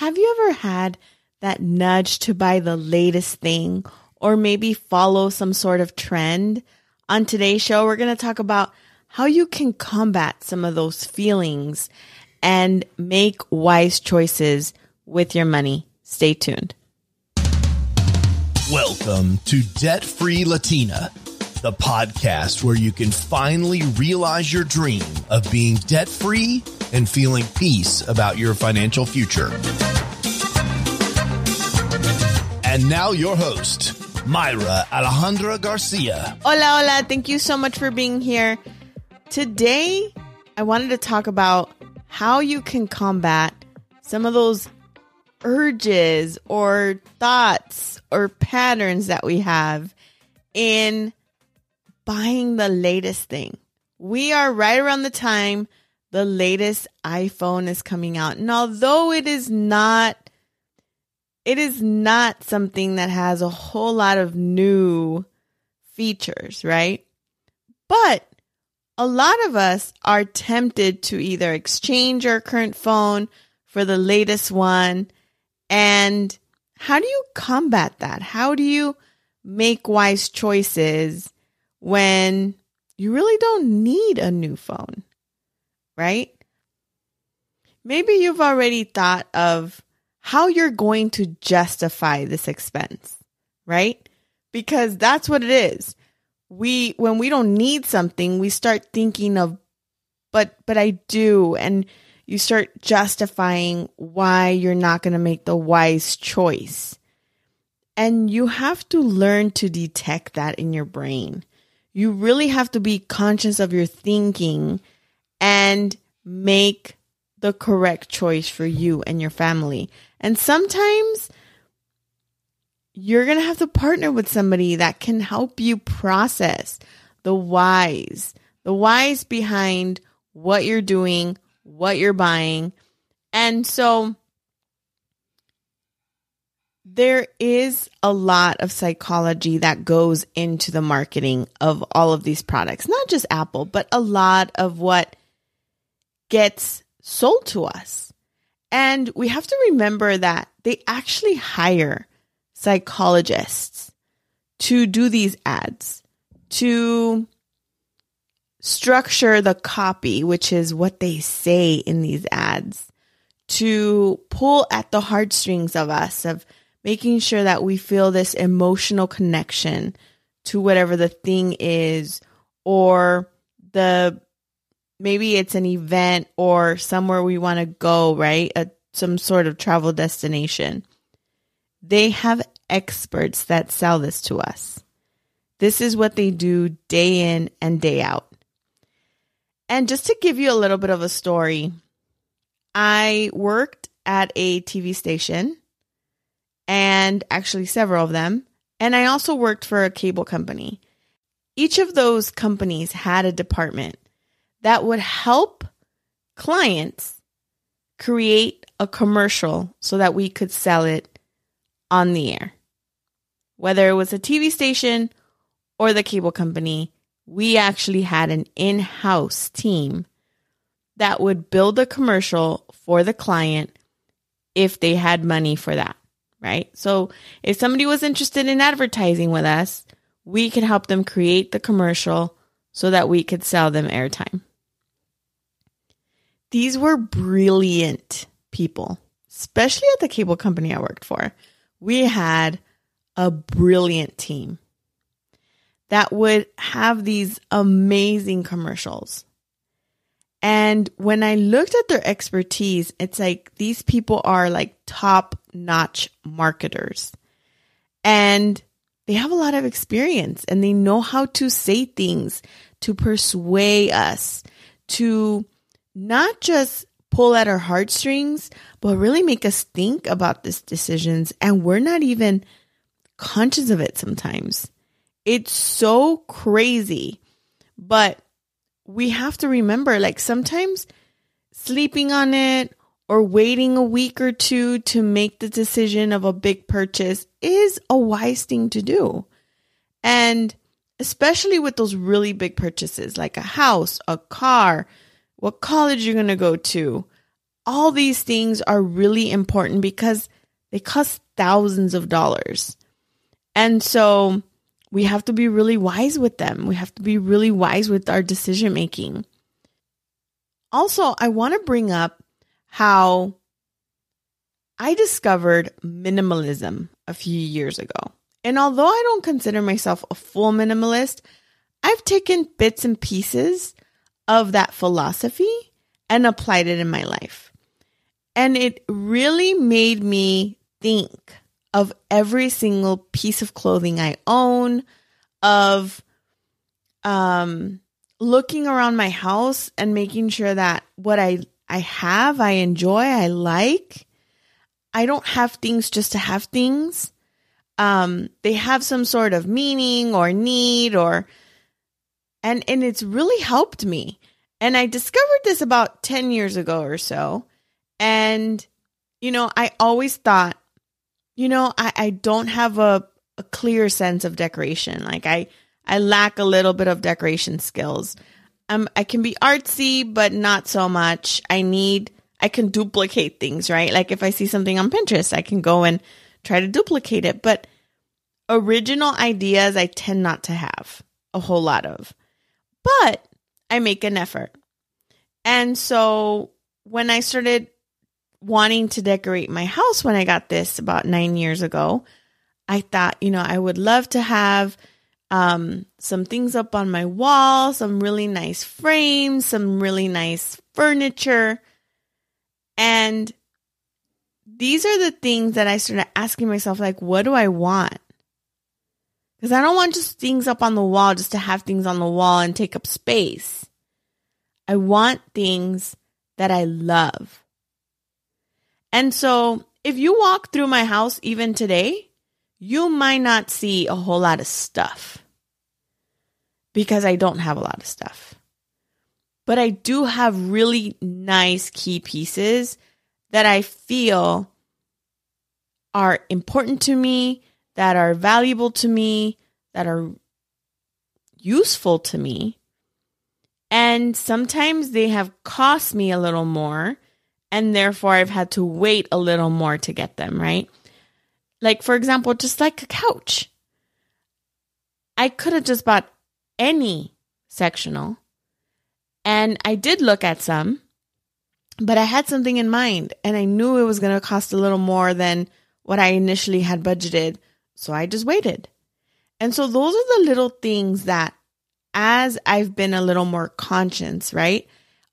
Have you ever had that nudge to buy the latest thing or maybe follow some sort of trend? On today's show, we're going to talk about how you can combat some of those feelings and make wise choices with your money. Stay tuned. Welcome to Debt Free Latina, the podcast where you can finally realize your dream of being debt free and feeling peace about your financial future. And now, your host, Mayra Alejandra Garcia. Hola, hola. Thank you so much for being here. Today, I wanted to talk about how you can combat some of those urges or thoughts or patterns that we have in buying the latest thing. We are right around the time the latest iPhone is coming out. And although it is not it is not something that has a whole lot of new features, right? But a lot of us are tempted to either exchange our current phone for the latest one. And how do you combat that? How do you make wise choices when you really don't need a new phone, right? Maybe you've already thought of how you're going to justify this expense, right? Because that's what it is. We, when we don't need something, we start thinking of, but, but I do. And you start justifying why you're not going to make the wise choice. And you have to learn to detect that in your brain. You really have to be conscious of your thinking and make the correct choice for you and your family. And sometimes you're going to have to partner with somebody that can help you process the whys, the whys behind what you're doing, what you're buying. And so there is a lot of psychology that goes into the marketing of all of these products, not just Apple, but a lot of what gets sold to us. And we have to remember that they actually hire psychologists to do these ads, to structure the copy, which is what they say in these ads, to pull at the heartstrings of us, of making sure that we feel this emotional connection to whatever the thing is, or the maybe it's an event or somewhere we want to go, right? A, some sort of travel destination. They have experts that sell this to us. This is what they do day in and day out. And just to give you a little bit of a story, I worked at a TV station and actually several of them. And I also worked for a cable company. Each of those companies had a department that would help clients create a commercial so that we could sell it on the air. Whether it was a TV station or the cable company, we actually had an in house team that would build a commercial for the client if they had money for that, right? So if somebody was interested in advertising with us, we could help them create the commercial so that we could sell them airtime. These were brilliant people, especially at the cable company I worked for. We had a brilliant team that would have these amazing commercials. And when I looked at their expertise, it's like these people are like top notch marketers and they have a lot of experience and they know how to say things to persuade us, to not just pull at our heartstrings, but really make us think about these decisions. And we're not even conscious of it sometimes. It's so crazy. But we have to remember like sometimes sleeping on it or waiting a week or two to make the decision of a big purchase is a wise thing to do. And especially with those really big purchases like a house, a car, what college you're going to go to, all these things are really important because they cost thousands of dollars. And so we have to be really wise with them. We have to be really wise with our decision making. Also, I want to bring up how I discovered minimalism a few years ago. And although I don't consider myself a full minimalist, I've taken bits and pieces of that philosophy and applied it in my life. And it really made me think of every single piece of clothing I own, of um, looking around my house and making sure that what I, I have, I enjoy, I like. I don't have things just to have things. Um, they have some sort of meaning or need or, and, and it's really helped me. And I discovered this about 10 years ago or so. And, you know, I always thought you know, I, I don't have a, a clear sense of decoration. Like I, I lack a little bit of decoration skills. Um, I can be artsy, but not so much. I need, I can duplicate things, right? Like if I see something on Pinterest, I can go and try to duplicate it. But original ideas, I tend not to have a whole lot of. But I make an effort. And so when I started wanting to decorate my house when I got this about nine years ago, I thought, you know, I would love to have um, some things up on my wall, some really nice frames, some really nice furniture. And these are the things that I started asking myself, like, what do I want? Because I don't want just things up on the wall just to have things on the wall and take up space. I want things that I love. And so if you walk through my house even today, you might not see a whole lot of stuff because I don't have a lot of stuff. But I do have really nice key pieces that I feel are important to me, that are valuable to me, that are useful to me. And sometimes they have cost me a little more and therefore I've had to wait a little more to get them, right? Like, for example, just like a couch. I could have just bought any sectional, and I did look at some, but I had something in mind, and I knew it was going to cost a little more than what I initially had budgeted, so I just waited. And so, those are the little things that, as I've been a little more conscious, right?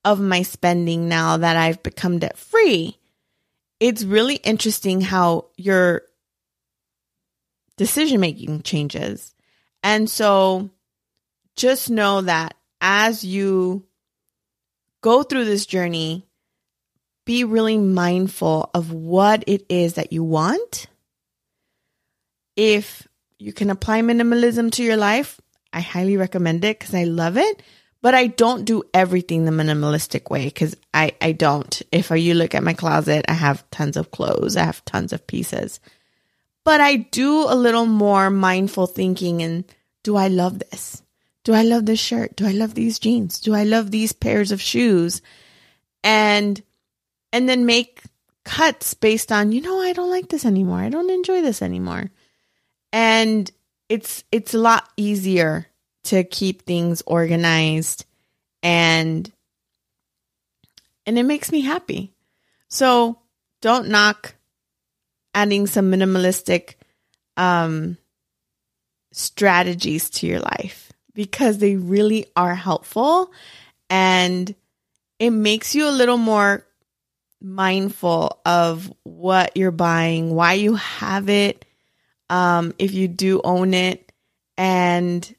Of my spending now that I've become debt free, it's really interesting how your decision making changes. And so just know that as you go through this journey, be really mindful of what it is that you want. If you can apply minimalism to your life, I highly recommend it because I love it but I don't do everything the minimalistic way because I, I don't. If you look at my closet, I have tons of clothes, I have tons of pieces. But I do a little more mindful thinking and do I love this? Do I love this shirt? Do I love these jeans? Do I love these pairs of shoes? And and then make cuts based on, you know, I don't like this anymore. I don't enjoy this anymore. And it's it's a lot easier to keep things organized and and it makes me happy. So don't knock adding some minimalistic um, strategies to your life because they really are helpful and it makes you a little more mindful of what you're buying, why you have it, um, if you do own it, and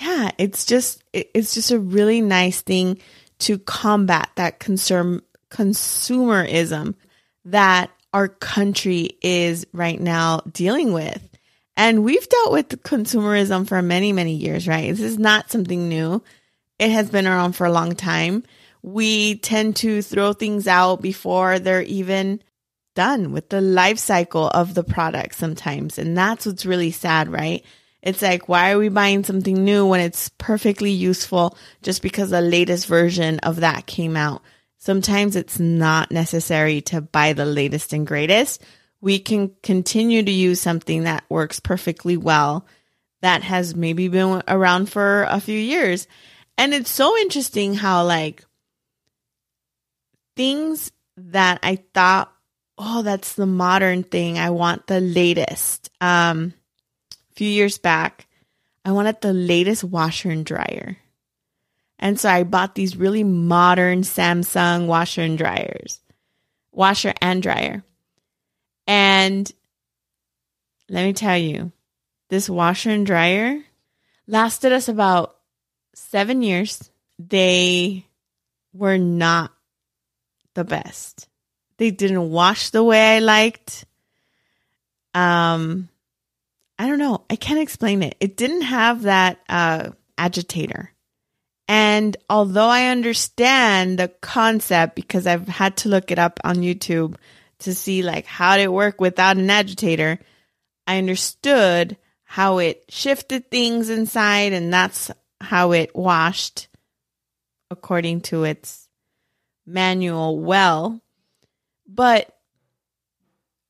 yeah, it's just it's just a really nice thing to combat that concern consumerism that our country is right now dealing with. And we've dealt with consumerism for many, many years, right? This is not something new. It has been around for a long time. We tend to throw things out before they're even done with the life cycle of the product sometimes. And that's what's really sad, right? It's like, why are we buying something new when it's perfectly useful just because the latest version of that came out? Sometimes it's not necessary to buy the latest and greatest. We can continue to use something that works perfectly well that has maybe been around for a few years. And it's so interesting how, like, things that I thought, oh, that's the modern thing. I want the latest. Um, a few years back, I wanted the latest washer and dryer. And so I bought these really modern Samsung washer and dryers, washer and dryer. And let me tell you, this washer and dryer lasted us about seven years. They were not the best. They didn't wash the way I liked. Um, I don't know. I can't explain it. It didn't have that uh, agitator. And although I understand the concept because I've had to look it up on YouTube to see like how did it work without an agitator, I understood how it shifted things inside and that's how it washed according to its manual well. But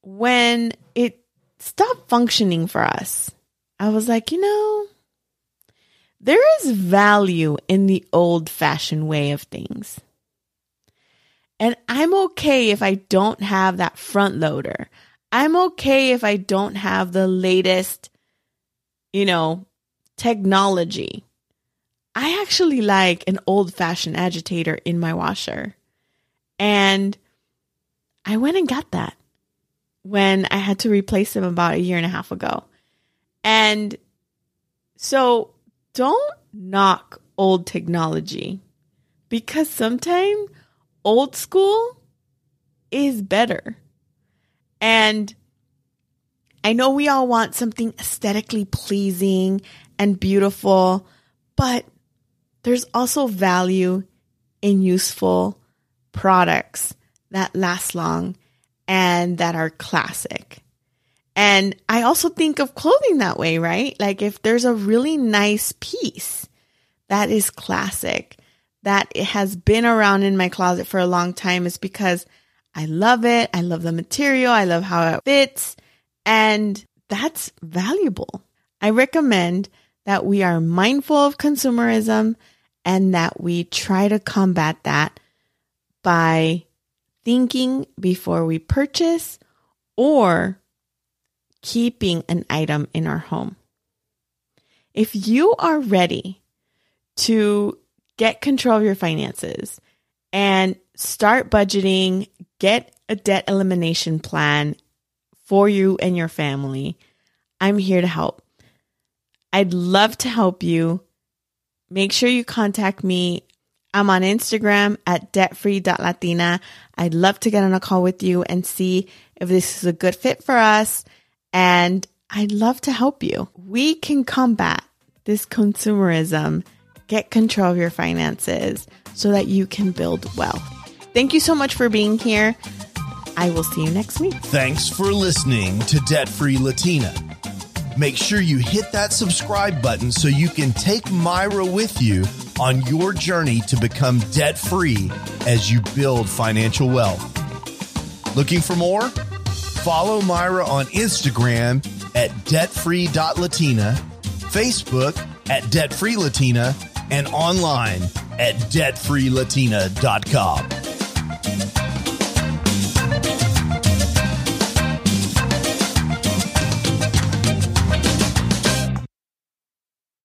when it stopped functioning for us, I was like, you know, there is value in the old fashioned way of things. And I'm okay if I don't have that front loader. I'm okay if I don't have the latest you know, technology. I actually like an old fashioned agitator in my washer. And I went and got that when I had to replace them about a year and a half ago. And so don't knock old technology because sometimes old school is better. And I know we all want something aesthetically pleasing and beautiful, but there's also value in useful products that last long and that are classic. And I also think of clothing that way, right? Like if there's a really nice piece that is classic, that it has been around in my closet for a long time, is because I love it. I love the material. I love how it fits. And that's valuable. I recommend that we are mindful of consumerism and that we try to combat that by thinking before we purchase or keeping an item in our home. If you are ready to get control of your finances and start budgeting, get a debt elimination plan, for you and your family. I'm here to help. I'd love to help you. Make sure you contact me. I'm on Instagram at debtfree.latina. I'd love to get on a call with you and see if this is a good fit for us. And I'd love to help you. We can combat this consumerism, get control of your finances so that you can build wealth. Thank you so much for being here. I will see you next week. Thanks for listening to Debt Free Latina. Make sure you hit that subscribe button so you can take Mayra with you on your journey to become debt free as you build financial wealth. Looking for more? Follow Mayra on Instagram at debtfree.latina, Facebook at debtfreelatina, and online at debtfreelatina.com.